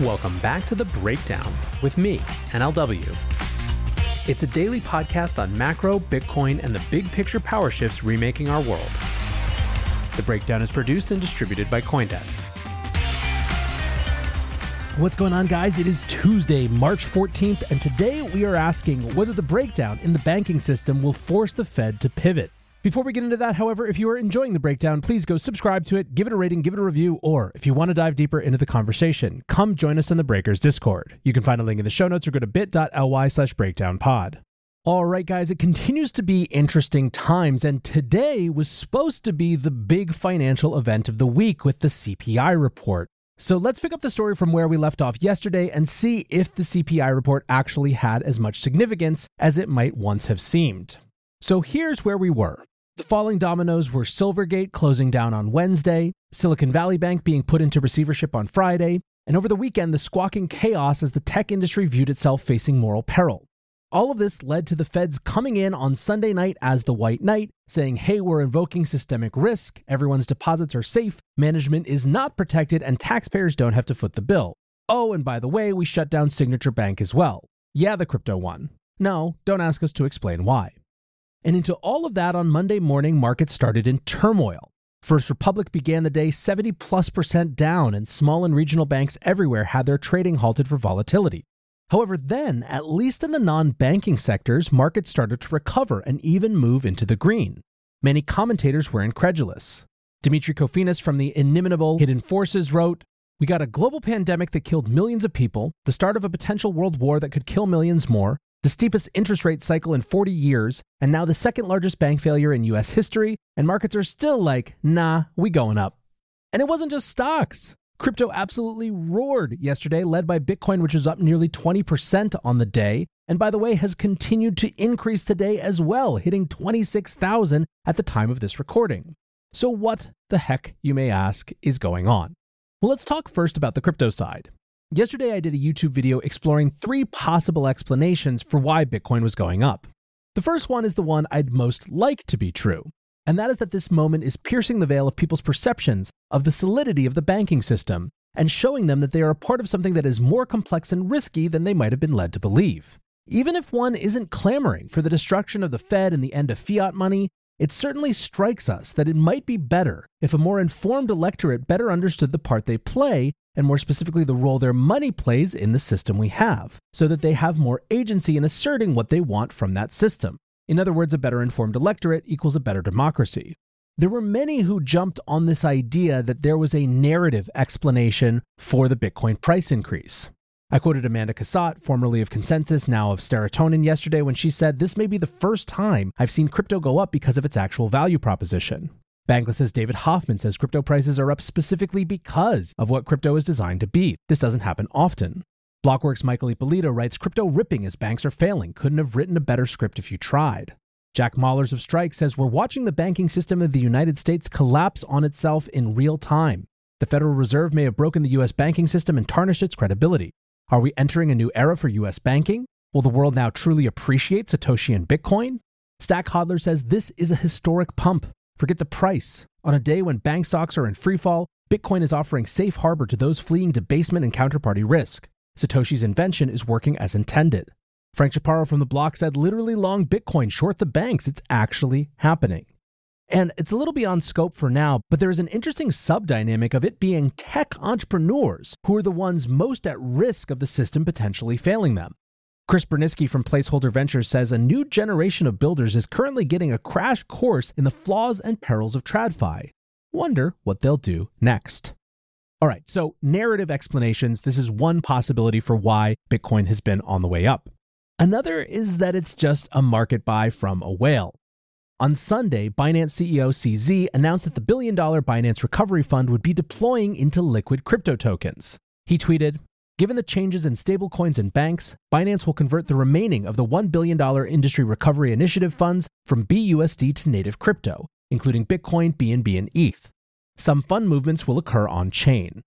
Welcome back to The Breakdown with me, NLW. It's a daily podcast on macro, Bitcoin, and the big picture power shifts remaking our world. The Breakdown is produced and distributed by Coindesk. What's going on, guys? It is Tuesday, March 14th, and today we are asking whether the breakdown in the banking system will force the Fed to pivot. Before we get into that, however, if you are enjoying the breakdown, please go subscribe to it, give it a rating, give it a review, or if you want to dive deeper into the conversation, come join us in the Breakers Discord. You can find a link in the show notes or go to bit.ly slash breakdownpod. All right, guys, it continues to be interesting times, and today was supposed to be the big financial event of the week with the CPI report. So let's pick up the story from where we left off yesterday and see if the CPI report actually had as much significance as it might once have seemed. So here's where we were. The falling dominoes were Silvergate closing down on Wednesday, Silicon Valley Bank being put into receivership on Friday, and over the weekend, the squawking chaos as the tech industry viewed itself facing moral peril. All of this led to the feds coming in on Sunday night as the white knight, saying, hey, we're invoking systemic risk, everyone's deposits are safe, management is not protected, and taxpayers don't have to foot the bill. Oh, and by the way, we shut down Signature Bank as well. Yeah, the crypto one. No, don't ask us to explain why. And into all of that on Monday morning, markets started in turmoil. First Republic began the day 70 plus percent down, and small and regional banks everywhere had their trading halted for volatility. However, then, at least in the non banking sectors, markets started to recover and even move into the green. Many commentators were incredulous. Demetri Kofinas from the inimitable Hidden Forces wrote, We got a global pandemic that killed millions of people, the start of a potential world war that could kill millions more, the steepest interest rate cycle in 40 years, and now the second largest bank failure in US history, and markets are still like, nah, we going up. And it wasn't just stocks. Crypto absolutely roared yesterday, led by Bitcoin, which was up nearly 20% on the day. And by the way, has continued to increase today as well, hitting 26,000 at the time of this recording. So, what the heck, you may ask, is going on? Well, let's talk first about the crypto side. Yesterday, I did a YouTube video exploring three possible explanations for why Bitcoin was going up. The first one is the one I'd most like to be true, and that is that this moment is piercing the veil of people's perceptions of the solidity of the banking system and showing them that they are a part of something that is more complex and risky than they might have been led to believe. Even if one isn't clamoring for the destruction of the Fed and the end of fiat money, it certainly strikes us that it might be better if a more informed electorate better understood the part they play and more specifically the role their money plays in the system we have, so that they have more agency in asserting what they want from that system. In other words, a better informed electorate equals a better democracy. There were many who jumped on this idea that there was a narrative explanation for the Bitcoin price increase. I quoted Amanda Cassatt, formerly of Consensus, now of Serotonin, yesterday when she said, This may be the first time I've seen crypto go up because of its actual value proposition. Bankless's David Hoffman says crypto prices are up specifically because of what crypto is designed to be. This doesn't happen often. Blockworks' Michael Ippolito writes crypto ripping as banks are failing. Couldn't have written a better script if you tried. Jack Mallers of Strike says we're watching the banking system of the United States collapse on itself in real time. The Federal Reserve may have broken the US banking system and tarnished its credibility. Are we entering a new era for US banking? Will the world now truly appreciate Satoshi and Bitcoin? Stack Hodler says this is a historic pump. Forget the price. On a day when bank stocks are in freefall, Bitcoin is offering safe harbor to those fleeing debasement and counterparty risk. Satoshi's invention is working as intended. Frank Chaparro from the block said literally long Bitcoin, short the banks. It's actually happening. And it's a little beyond scope for now, but there is an interesting subdynamic of it being tech entrepreneurs who are the ones most at risk of the system potentially failing them. Chris Burniske from Placeholder Ventures says a new generation of builders is currently getting a crash course in the flaws and perils of TradFi. Wonder what they'll do next. All right, so narrative explanations. This is one possibility for why Bitcoin has been on the way up. Another is that it's just a market buy from a whale. On Sunday, Binance CEO CZ announced that the billion dollar Binance Recovery Fund would be deploying into liquid crypto tokens. He tweeted, Given the changes in stablecoins and banks, Binance will convert the remaining of the $1 billion industry recovery initiative funds from BUSD to native crypto, including Bitcoin, BNB, and ETH. Some fund movements will occur on chain.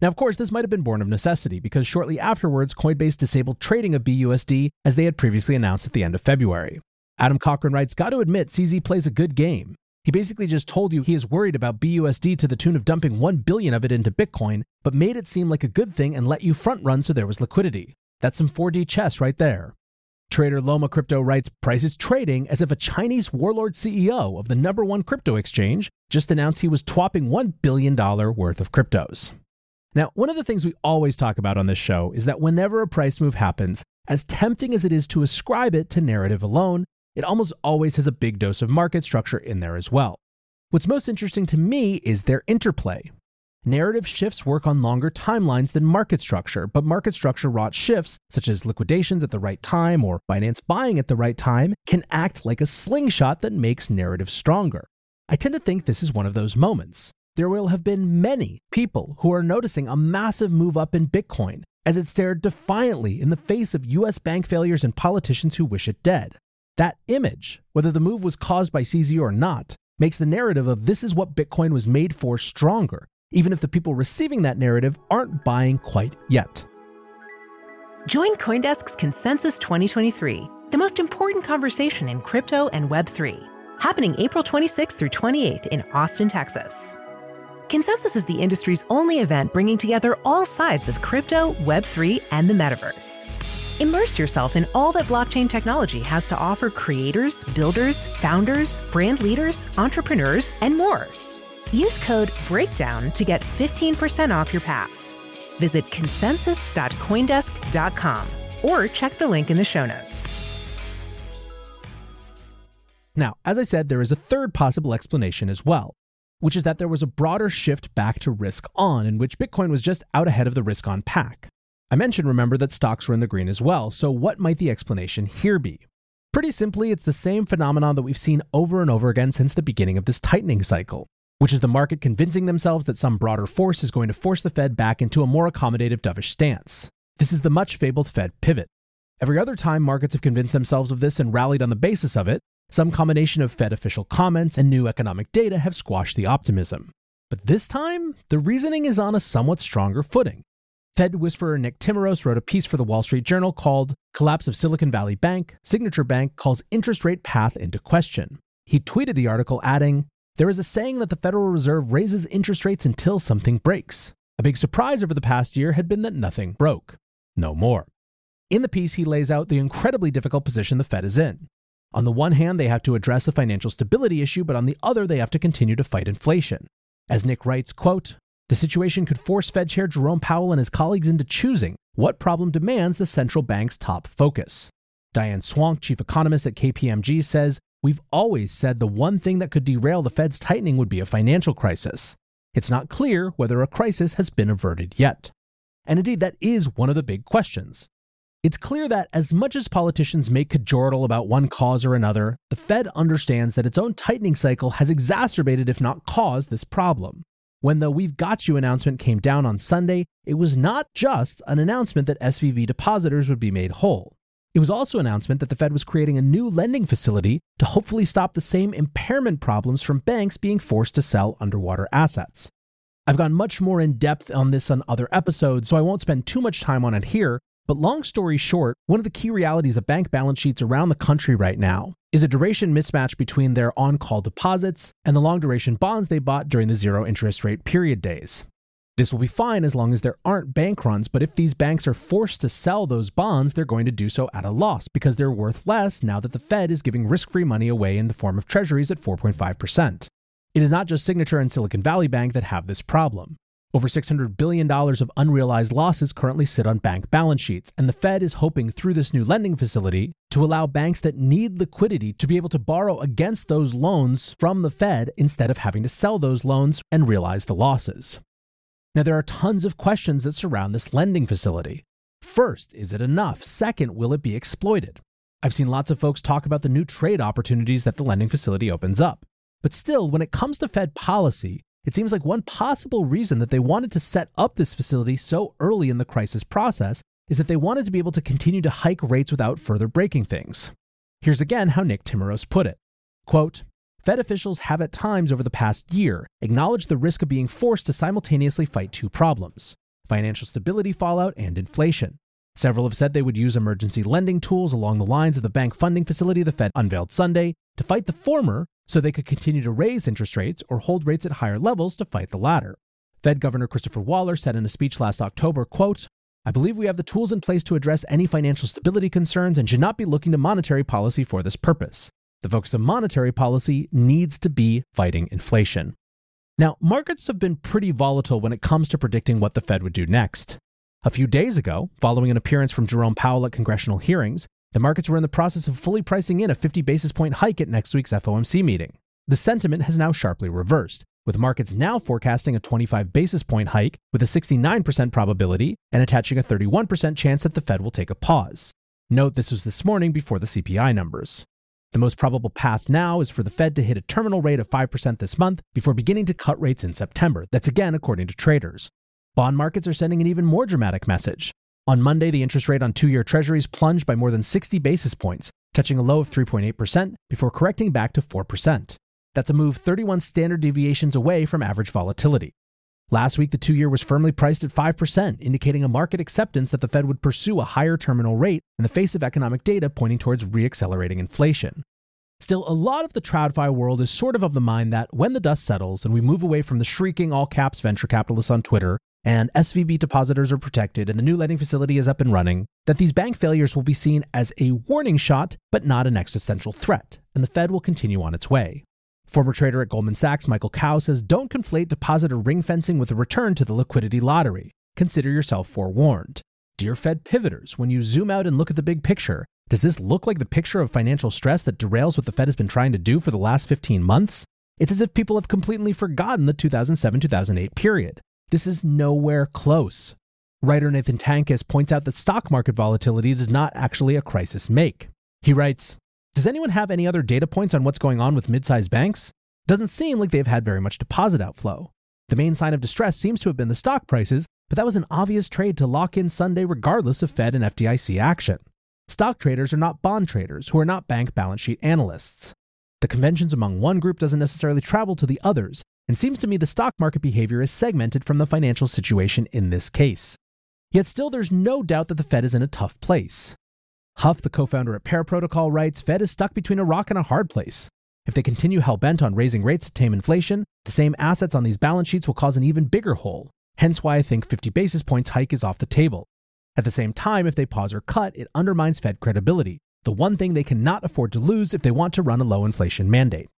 Now, of course, this might have been born of necessity because shortly afterwards, Coinbase disabled trading of BUSD as they had previously announced at the end of February. Adam Cochran writes, Got to admit, CZ plays a good game. He basically just told you he is worried about BUSD to the tune of dumping 1 billion of it into Bitcoin, but made it seem like a good thing and let you front run so there was liquidity. That's some 4D chess right there. Trader Loma Crypto writes Price is trading as if a Chinese warlord CEO of the number one crypto exchange just announced he was twapping $1 billion worth of cryptos. Now, one of the things we always talk about on this show is that whenever a price move happens, as tempting as it is to ascribe it to narrative alone, it almost always has a big dose of market structure in there as well. What's most interesting to me is their interplay. Narrative shifts work on longer timelines than market structure, but market structure wrought shifts, such as liquidations at the right time or Binance buying at the right time, can act like a slingshot that makes narrative stronger. I tend to think this is one of those moments. There will have been many people who are noticing a massive move up in Bitcoin as it stared defiantly in the face of US bank failures and politicians who wish it dead. That image, whether the move was caused by CZ or not, makes the narrative of this is what Bitcoin was made for stronger, even if the people receiving that narrative aren't buying quite yet. Join Coindesk's Consensus 2023, the most important conversation in crypto and Web3, happening April 26th through 28th in Austin, Texas. Consensus is the industry's only event bringing together all sides of crypto, Web3, and the metaverse. Immerse yourself in all that blockchain technology has to offer creators, builders, founders, brand leaders, entrepreneurs, and more. Use code BREAKDOWN to get 15% off your pass. Visit consensus.coindesk.com or check the link in the show notes. Now, as I said, there is a third possible explanation as well, which is that there was a broader shift back to risk on, in which Bitcoin was just out ahead of the risk on pack. I mentioned, remember, that stocks were in the green as well, so what might the explanation here be? Pretty simply, it's the same phenomenon that we've seen over and over again since the beginning of this tightening cycle, which is the market convincing themselves that some broader force is going to force the Fed back into a more accommodative dovish stance. This is the much fabled Fed pivot. Every other time markets have convinced themselves of this and rallied on the basis of it, some combination of Fed official comments and new economic data have squashed the optimism. But this time, the reasoning is on a somewhat stronger footing. Fed whisperer Nick Timiraos wrote a piece for the Wall Street Journal called Collapse of Silicon Valley Bank, Signature Bank calls interest rate path into question. He tweeted the article adding, There is a saying that the Federal Reserve raises interest rates until something breaks. A big surprise over the past year had been that nothing broke. No more. In the piece, he lays out the incredibly difficult position the Fed is in. On the one hand, they have to address a financial stability issue, but on the other, they have to continue to fight inflation. As Nick writes, quote, the situation could force Fed Chair Jerome Powell and his colleagues into choosing what problem demands the central bank's top focus. Diane Swonk, chief economist at KPMG, says, We've always said the one thing that could derail the Fed's tightening would be a financial crisis. It's not clear whether a crisis has been averted yet. And indeed, that is one of the big questions. It's clear that as much as politicians make cajoral about one cause or another, the Fed understands that its own tightening cycle has exacerbated, if not caused, this problem. When the We've Got You announcement came down on Sunday, it was not just an announcement that SVB depositors would be made whole. It was also an announcement that the Fed was creating a new lending facility to hopefully stop the same impairment problems from banks being forced to sell underwater assets. I've gone much more in depth on this on other episodes, so I won't spend too much time on it here, but long story short, one of the key realities of bank balance sheets around the country right now is a duration mismatch between their on call deposits and the long duration bonds they bought during the zero interest rate period days. This will be fine as long as there aren't bank runs, but if these banks are forced to sell those bonds, they're going to do so at a loss because they're worth less now that the Fed is giving risk free money away in the form of treasuries at 4.5%. It is not just Signature and Silicon Valley Bank that have this problem. Over $600 billion of unrealized losses currently sit on bank balance sheets, and the Fed is hoping through this new lending facility to allow banks that need liquidity to be able to borrow against those loans from the Fed instead of having to sell those loans and realize the losses. Now, there are tons of questions that surround this lending facility. First, is it enough? Second, will it be exploited? I've seen lots of folks talk about the new trade opportunities that the lending facility opens up. But still, when it comes to Fed policy, it seems like one possible reason that they wanted to set up this facility so early in the crisis process is that they wanted to be able to continue to hike rates without further breaking things. Here's again how Nick Timiraos put it. Quote, Fed officials have at times over the past year acknowledged the risk of being forced to simultaneously fight two problems financial stability fallout and inflation. Several have said they would use emergency lending tools along the lines of the bank funding facility the Fed unveiled Sunday to fight the former so they could continue to raise interest rates or hold rates at higher levels to fight the latter. Fed Governor Christopher Waller said in a speech last October, quote, I believe we have the tools in place to address any financial stability concerns and should not be looking to monetary policy for this purpose. The focus of monetary policy needs to be fighting inflation. Now, markets have been pretty volatile when it comes to predicting what the Fed would do next. A few days ago, following an appearance from Jerome Powell at congressional hearings, the markets were in the process of fully pricing in a 50 basis point hike at next week's FOMC meeting. The sentiment has now sharply reversed, with markets now forecasting a 25 basis point hike with a 69% probability and attaching a 31% chance that the Fed will take a pause. Note this was this morning before the CPI numbers. The most probable path now is for the Fed to hit a terminal rate of 5% this month before beginning to cut rates in September. That's again according to traders. Bond markets are sending an even more dramatic message. On Monday, the interest rate on two year treasuries plunged by more than 60 basis points, touching a low of 3.8% before correcting back to 4%. That's a move 31 standard deviations away from average volatility. Last week, the two year was firmly priced at 5%, indicating a market acceptance that the Fed would pursue a higher terminal rate in the face of economic data pointing towards reaccelerating inflation. Still, a lot of the TradFi world is sort of of the mind that when the dust settles and we move away from the shrieking all caps venture capitalists on Twitter and SVB depositors are protected and the new lending facility is up and running, that these bank failures will be seen as a warning shot but not an existential threat, and the Fed will continue on its way. Former trader at Goldman Sachs, Michael Kao, says don't conflate depositor ring fencing with a return to the liquidity lottery. Consider yourself forewarned. Dear Fed pivoters, when you zoom out and look at the big picture, does this look like the picture of financial stress that derails what the Fed has been trying to do for the last 15 months? It's as if people have completely forgotten the 2007 2008 period. This is nowhere close. Writer Nathan Tankus points out that stock market volatility does not actually a crisis make. He writes, does anyone have any other data points on what's going on with mid-sized banks? Doesn't seem like they've had very much deposit outflow. The main sign of distress seems to have been the stock prices, but that was an obvious trade to lock in Sunday regardless of Fed and FDIC action. Stock traders are not bond traders who are not bank balance sheet analysts. The conventions among one group doesn't necessarily travel to the others, and seems to me the stock market behavior is segmented from the financial situation in this case. Yet still, there's no doubt that the Fed is in a tough place. Huff, the co founder at Pear Protocol, writes Fed is stuck between a rock and a hard place. If they continue hell bent on raising rates to tame inflation, the same assets on these balance sheets will cause an even bigger hole. Hence why I think 50 basis points hike is off the table. At the same time, if they pause or cut, it undermines Fed credibility, the one thing they cannot afford to lose if they want to run a low inflation mandate.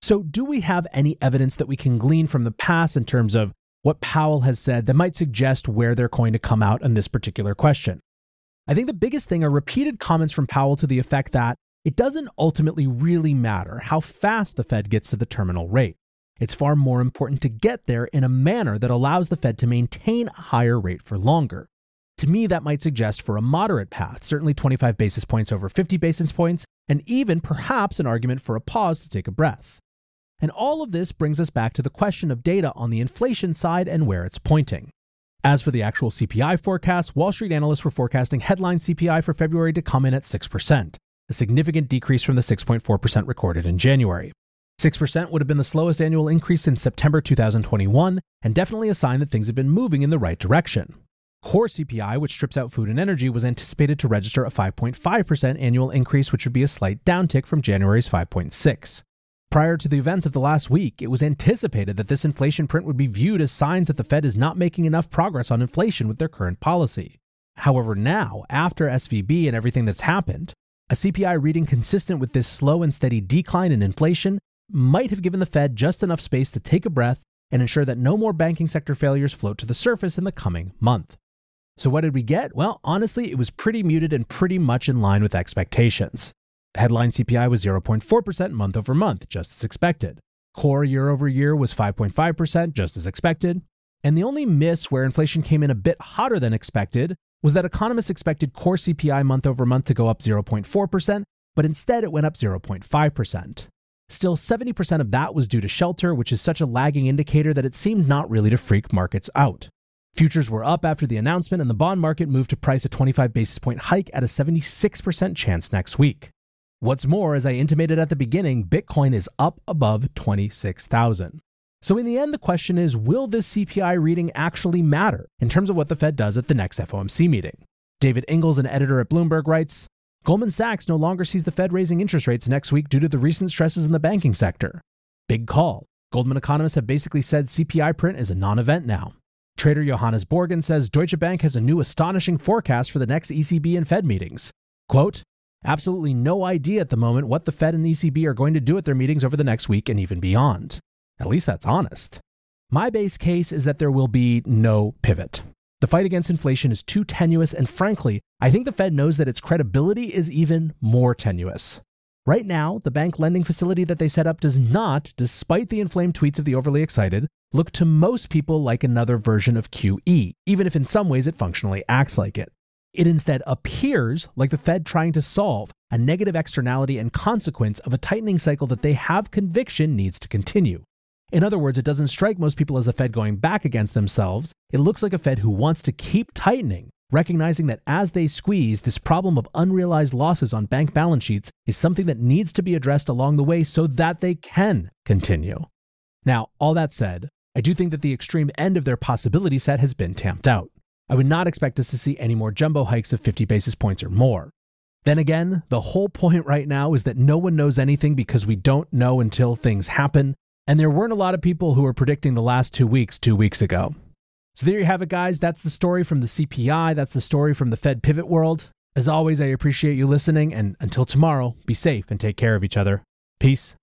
So, do we have any evidence that we can glean from the past in terms of what Powell has said that might suggest where they're going to come out on this particular question? I think the biggest thing are repeated comments from Powell to the effect that it doesn't ultimately really matter how fast the Fed gets to the terminal rate. It's far more important to get there in a manner that allows the Fed to maintain a higher rate for longer. To me, that might suggest for a moderate path, certainly 25 basis points over 50 basis points, and even perhaps an argument for a pause to take a breath. And all of this brings us back to the question of data on the inflation side and where it's pointing. As for the actual CPI forecast, Wall Street analysts were forecasting headline CPI for February to come in at 6%, a significant decrease from the 6.4% recorded in January. 6% would have been the slowest annual increase since September 2021, and definitely a sign that things have been moving in the right direction. Core CPI, which strips out food and energy, was anticipated to register a 5.5% annual increase, which would be a slight downtick from January's 5.6. Prior to the events of the last week, it was anticipated that this inflation print would be viewed as signs that the Fed is not making enough progress on inflation with their current policy. However, now, after SVB and everything that's happened, a CPI reading consistent with this slow and steady decline in inflation might have given the Fed just enough space to take a breath and ensure that no more banking sector failures float to the surface in the coming month. So, what did we get? Well, honestly, it was pretty muted and pretty much in line with expectations. Headline CPI was 0.4% month over month, just as expected. Core year over year was 5.5%, just as expected. And the only miss where inflation came in a bit hotter than expected was that economists expected core CPI month over month to go up 0.4%, but instead it went up 0.5%. Still, 70% of that was due to shelter, which is such a lagging indicator that it seemed not really to freak markets out. Futures were up after the announcement, and the bond market moved to price a 25 basis point hike at a 76% chance next week. What's more, as I intimated at the beginning, Bitcoin is up above 26,000. So, in the end, the question is will this CPI reading actually matter in terms of what the Fed does at the next FOMC meeting? David Ingles, an editor at Bloomberg, writes Goldman Sachs no longer sees the Fed raising interest rates next week due to the recent stresses in the banking sector. Big call. Goldman economists have basically said CPI print is a non event now. Trader Johannes Borgen says Deutsche Bank has a new astonishing forecast for the next ECB and Fed meetings. Quote, absolutely no idea at the moment what the Fed and ECB are going to do at their meetings over the next week and even beyond. At least that's honest. My base case is that there will be no pivot. The fight against inflation is too tenuous, and frankly, I think the Fed knows that its credibility is even more tenuous. Right now, the bank lending facility that they set up does not, despite the inflamed tweets of the overly excited, look to most people like another version of QE, even if in some ways it functionally acts like it. It instead appears like the Fed trying to solve a negative externality and consequence of a tightening cycle that they have conviction needs to continue. In other words, it doesn't strike most people as a Fed going back against themselves. It looks like a Fed who wants to keep tightening, recognizing that as they squeeze, this problem of unrealized losses on bank balance sheets is something that needs to be addressed along the way so that they can continue. Now, all that said, I do think that the extreme end of their possibility set has been tamped out. I would not expect us to see any more jumbo hikes of 50 basis points or more. Then again, the whole point right now is that no one knows anything because we don't know until things happen, and there weren't a lot of people who were predicting the last two weeks two weeks ago. So there you have it, guys. That's the story from the CPI. That's the story from the Fed pivot world. As always, I appreciate you listening, and until tomorrow, be safe and take care of each other. Peace.